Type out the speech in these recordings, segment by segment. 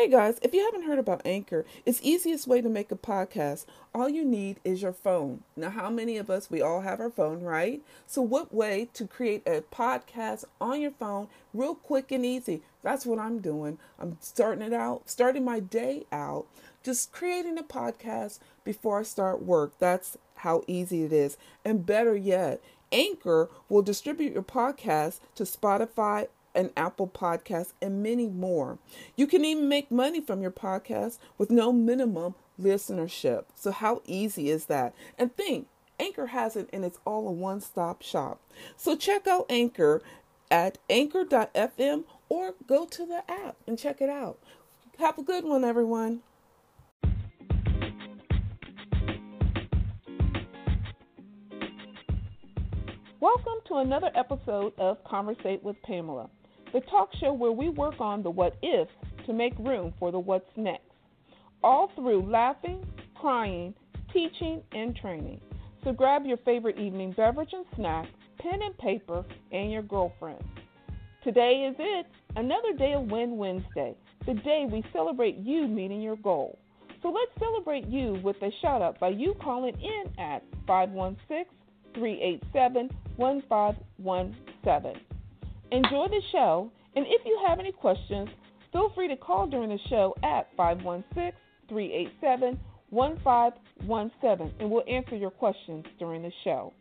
Hey guys, if you haven't heard about Anchor, it's easiest way to make a podcast. All you need is your phone. Now, how many of us we all have our phone, right? So what way to create a podcast on your phone real quick and easy? That's what I'm doing. I'm starting it out, starting my day out, just creating a podcast before I start work. That's how easy it is. And better yet, Anchor will distribute your podcast to Spotify, and Apple Podcasts, and many more. You can even make money from your podcast with no minimum listenership. So, how easy is that? And think, Anchor has it and it's all a one stop shop. So, check out Anchor at anchor.fm or go to the app and check it out. Have a good one, everyone. Welcome to another episode of Conversations with Pamela the talk show where we work on the what ifs to make room for the what's next, all through laughing, crying, teaching, and training. So grab your favorite evening beverage and snack, pen and paper, and your girlfriend. Today is it, another day of Win Wednesday, the day we celebrate you meeting your goal. So let's celebrate you with a shout out by you calling in at 516 387 1517. Enjoy the show, and if you have any questions, feel free to call during the show at 516 387 1517, and we'll answer your questions during the show.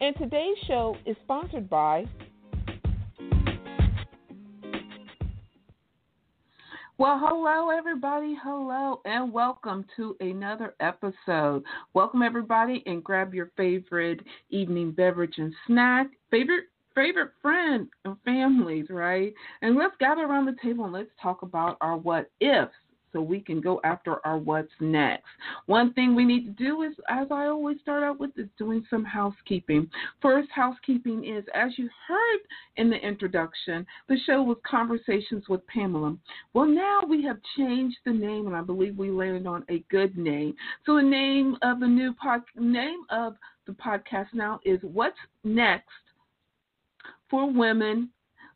And today's show is sponsored by. Well, hello, everybody. Hello, and welcome to another episode. Welcome, everybody, and grab your favorite evening beverage and snack. Favorite favorite friend and families, right? And let's gather around the table and let's talk about our what ifs so we can go after our what's next. One thing we need to do is, as I always start out with, is doing some housekeeping. First, housekeeping is, as you heard in the introduction, the show was Conversations with Pamela. Well, now we have changed the name, and I believe we landed on a good name. So the name of the new pod, name of the podcast now is What's Next for women.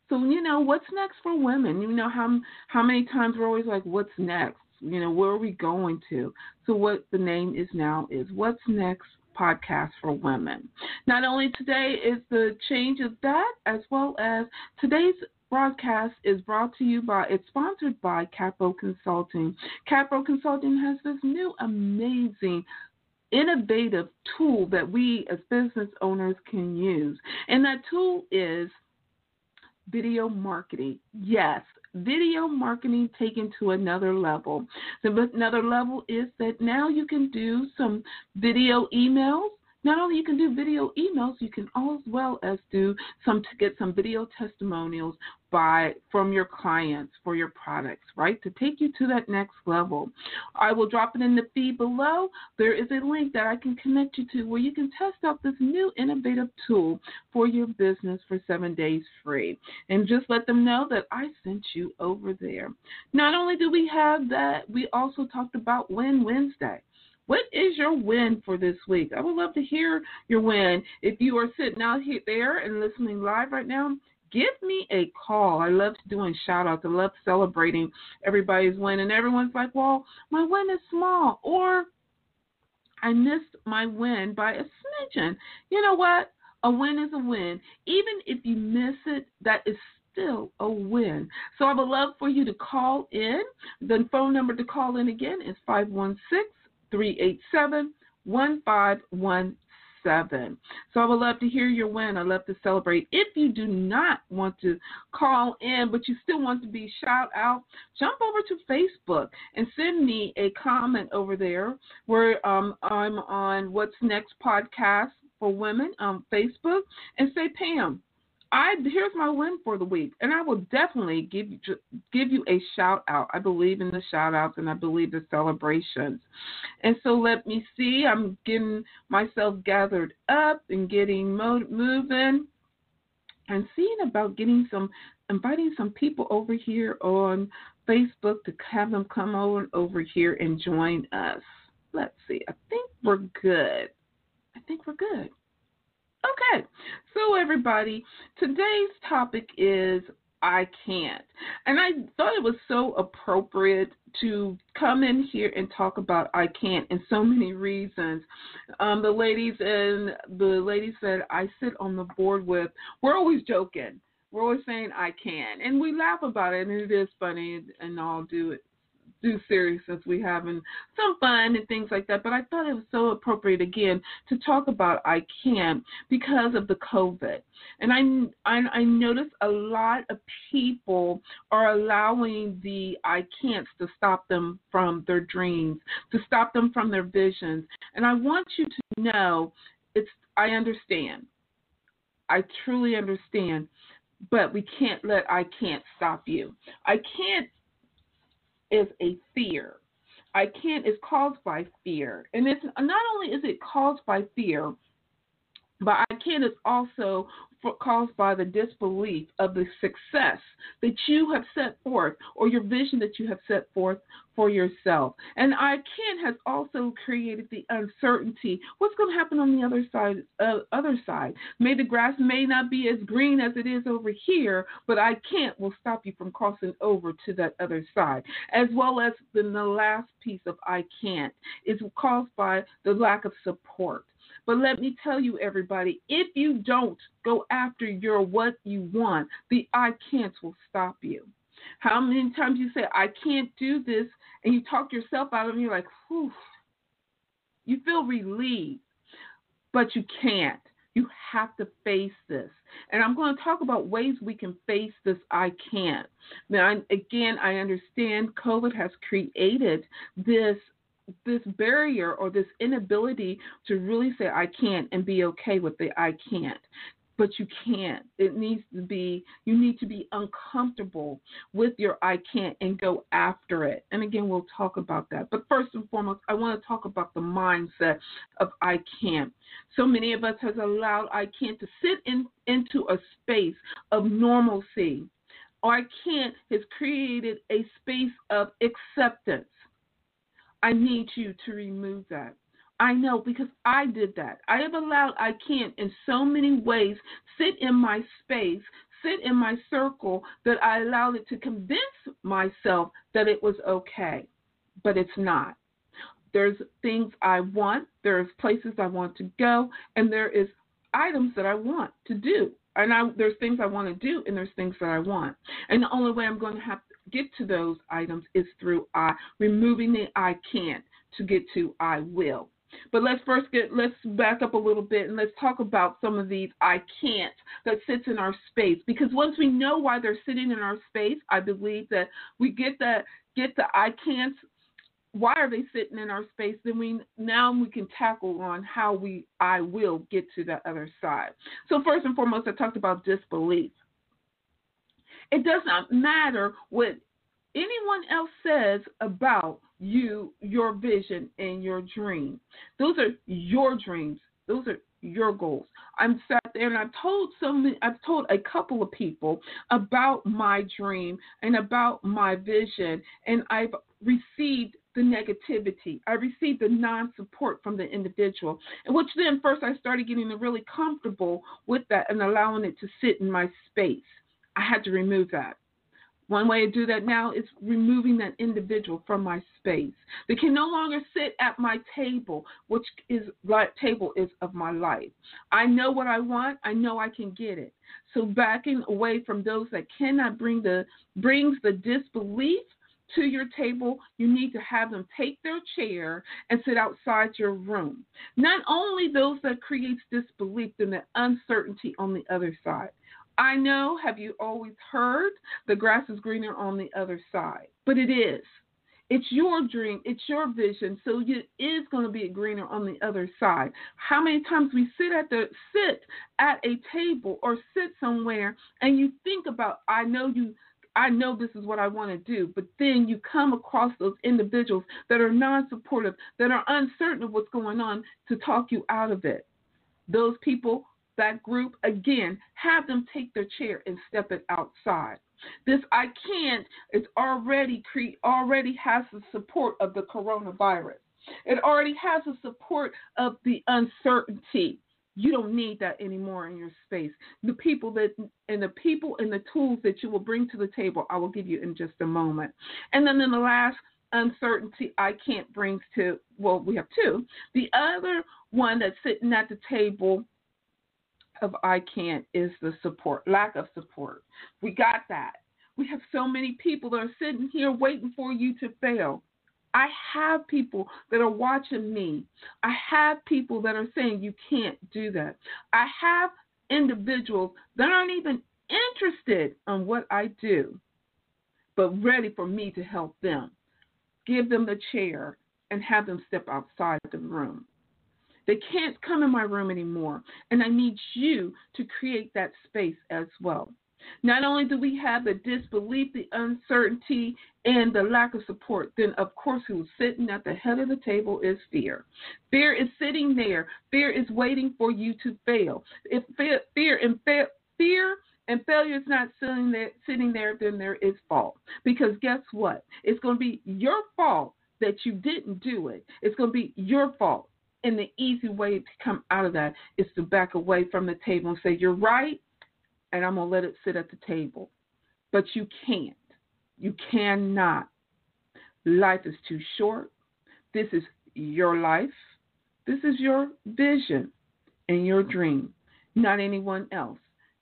So you know what's next for women. You know how how many times we're always like, what's next? You know where are we going to? So what the name is now is what's next podcast for women. Not only today is the change of that, as well as today's broadcast is brought to you by it's sponsored by Katbro Consulting. Katbro Consulting has this new amazing innovative tool that we as business owners can use. And that tool is video marketing. Yes, video marketing taken to another level. The another level is that now you can do some video emails not only you can do video emails, you can as well as do some to get some video testimonials by from your clients for your products, right? To take you to that next level. I will drop it in the feed below. There is a link that I can connect you to where you can test out this new innovative tool for your business for seven days free. And just let them know that I sent you over there. Not only do we have that, we also talked about Win Wednesday. What is your win for this week? I would love to hear your win. If you are sitting out here there and listening live right now, give me a call. I love doing shout outs. I love celebrating everybody's win. And everyone's like, well, my win is small. Or I missed my win by a smidgen. You know what? A win is a win. Even if you miss it, that is still a win. So I would love for you to call in. The phone number to call in again is 516 387 1517. So I would love to hear your win. I love to celebrate. If you do not want to call in, but you still want to be shout out, jump over to Facebook and send me a comment over there where um, I'm on What's Next podcast for women on Facebook and say, Pam, I here's my win for the week, and I will definitely give you give you a shout out. I believe in the shout outs and I believe the celebrations. And so let me see. I'm getting myself gathered up and getting mo- moving, and seeing about getting some inviting some people over here on Facebook to have them come over over here and join us. Let's see. I think we're good. I think we're good. Okay, so everybody, today's topic is I can't. And I thought it was so appropriate to come in here and talk about I can't in so many reasons. Um, the ladies and the ladies that I sit on the board with, we're always joking. We're always saying I can, and we laugh about it, and it is funny, and I'll do it do serious as we have and some fun and things like that. But I thought it was so appropriate again to talk about I can't because of the COVID. And I, I I notice a lot of people are allowing the I can'ts to stop them from their dreams, to stop them from their visions. And I want you to know it's I understand. I truly understand, but we can't let I can't stop you. I can't is a fear. I can't is caused by fear. And it's not only is it caused by fear, but I can't is also caused by the disbelief of the success that you have set forth or your vision that you have set forth for yourself. And I can has also created the uncertainty. What's going to happen on the other side? Uh, other side. May the grass may not be as green as it is over here, but I can't will stop you from crossing over to that other side. As well as then the last piece of I can't is caused by the lack of support. But let me tell you, everybody, if you don't go after your what you want, the I can't will stop you. How many times you say, I can't do this, and you talk yourself out of it, and you're like, whew. You feel relieved, but you can't. You have to face this. And I'm going to talk about ways we can face this I can't. Now, again, I understand COVID has created this this barrier or this inability to really say I can't and be okay with the I can't. But you can't. It needs to be, you need to be uncomfortable with your I can't and go after it. And again, we'll talk about that. But first and foremost, I want to talk about the mindset of I can't. So many of us has allowed I can't to sit in into a space of normalcy. I can't has created a space of acceptance I need you to remove that. I know because I did that. I have allowed I can't in so many ways sit in my space, sit in my circle that I allowed it to convince myself that it was okay, but it's not. There's things I want, there's places I want to go, and there is items that I want to do. And I, there's things I want to do, and there's things that I want. And the only way I'm going to have get to those items is through I, removing the I can't to get to I will. But let's first get let's back up a little bit and let's talk about some of these I can't that sits in our space because once we know why they're sitting in our space, I believe that we get that get the I can't why are they sitting in our space then we now we can tackle on how we I will get to the other side. So first and foremost I talked about disbelief. It does not matter what anyone else says about you, your vision, and your dream. Those are your dreams. Those are your goals. I'm sat there and I've told so many, I've told a couple of people about my dream and about my vision, and I've received the negativity. I received the non support from the individual, and which then first I started getting really comfortable with that and allowing it to sit in my space. I had to remove that. One way to do that now is removing that individual from my space. They can no longer sit at my table, which is that table is of my life. I know what I want. I know I can get it. So backing away from those that cannot bring the brings the disbelief to your table, you need to have them take their chair and sit outside your room. Not only those that creates disbelief and the uncertainty on the other side. I know, have you always heard the grass is greener on the other side? But it is. It's your dream, it's your vision, so it is going to be greener on the other side. How many times we sit at the sit at a table or sit somewhere and you think about I know you I know this is what I want to do, but then you come across those individuals that are non-supportive, that are uncertain of what's going on to talk you out of it. Those people that group again, have them take their chair and step it outside. This I can't is already cre- already has the support of the coronavirus. It already has the support of the uncertainty you don't need that anymore in your space. The people that and the people and the tools that you will bring to the table, I will give you in just a moment. And then in the last uncertainty I can't bring to well, we have two. The other one that's sitting at the table of I can't is the support, lack of support. We got that. We have so many people that are sitting here waiting for you to fail. I have people that are watching me. I have people that are saying you can't do that. I have individuals that aren't even interested in what I do, but ready for me to help them. Give them the chair and have them step outside the room. They can't come in my room anymore, and I need you to create that space as well. Not only do we have the disbelief, the uncertainty, and the lack of support, then of course who's sitting at the head of the table is fear. Fear is sitting there. Fear is waiting for you to fail. If fear, fear and fa- fear and failure is not sitting there, sitting there, then there is fault. Because guess what? It's going to be your fault that you didn't do it. It's going to be your fault. And the easy way to come out of that is to back away from the table and say, You're right and I'm going to let it sit at the table. But you can't. You cannot. Life is too short. This is your life. This is your vision and your dream, not anyone else.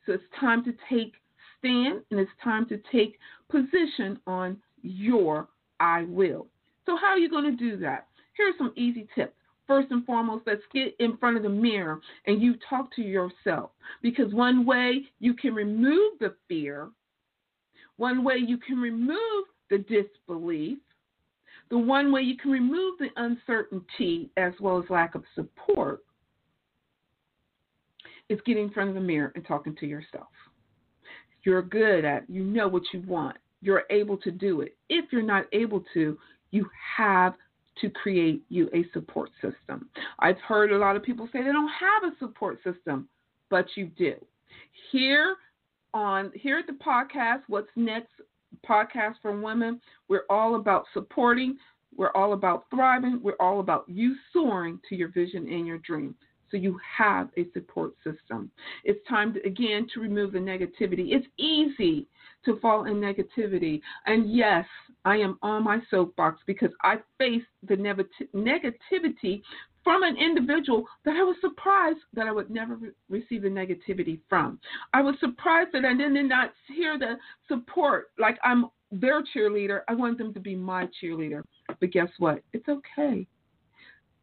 So it's time to take stand and it's time to take position on your I will. So how are you going to do that? Here are some easy tips first and foremost, let's get in front of the mirror and you talk to yourself. Because one way you can remove the fear, one way you can remove the disbelief, the one way you can remove the uncertainty as well as lack of support is getting in front of the mirror and talking to yourself. You're good at, you know what you want. You're able to do it. If you're not able to, you have to create you a support system. I've heard a lot of people say they don't have a support system, but you do. Here on here at the podcast, What's Next podcast for women, we're all about supporting, we're all about thriving, we're all about you soaring to your vision and your dream. So you have a support system. It's time to, again to remove the negativity. It's easy to fall in negativity. And yes, I am on my soapbox because I faced the negativity from an individual that I was surprised that I would never re- receive the negativity from. I was surprised that I did not hear the support like I'm their cheerleader. I want them to be my cheerleader. But guess what? It's okay.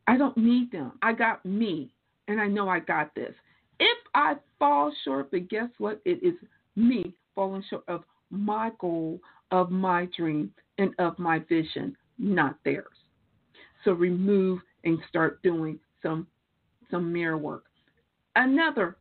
I don't need them. I got me, and I know I got this. If I fall short, but guess what? It is me falling short of my goal, of my dream, and of my vision, not theirs. So remove and start doing some some mirror work. Another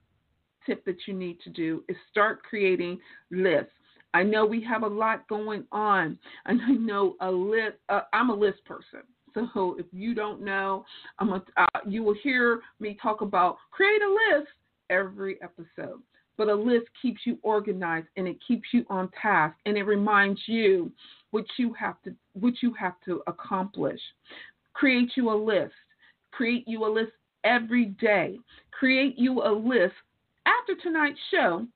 tip that you need to do is start creating lists. I know we have a lot going on, and I know a list. Uh, I'm a list person. So if you don't know, I'm a, uh, you will hear me talk about create a list every episode but a list keeps you organized and it keeps you on task and it reminds you what you have to what you have to accomplish. Create you a list. Create you a list every day. Create you a list after tonight's show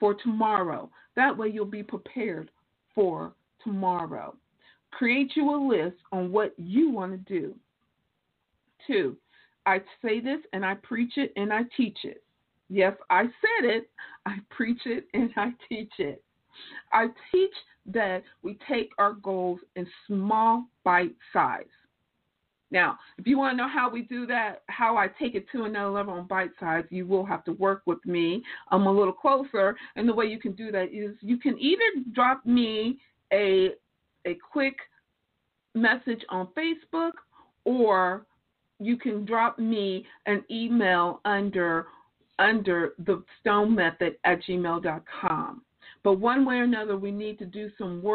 for tomorrow. That way you'll be prepared for tomorrow. Create you a list on what you want to do. Two, I say this and I preach it and I teach it. Yes, I said it. I preach it and I teach it. I teach that we take our goals in small bite size. Now, if you want to know how we do that, how I take it to another level on bite size, you will have to work with me. I'm a little closer, and the way you can do that is you can either drop me a a quick message on Facebook, or you can drop me an email under under the stone method at gmail.com. But one way or another, we need to do some work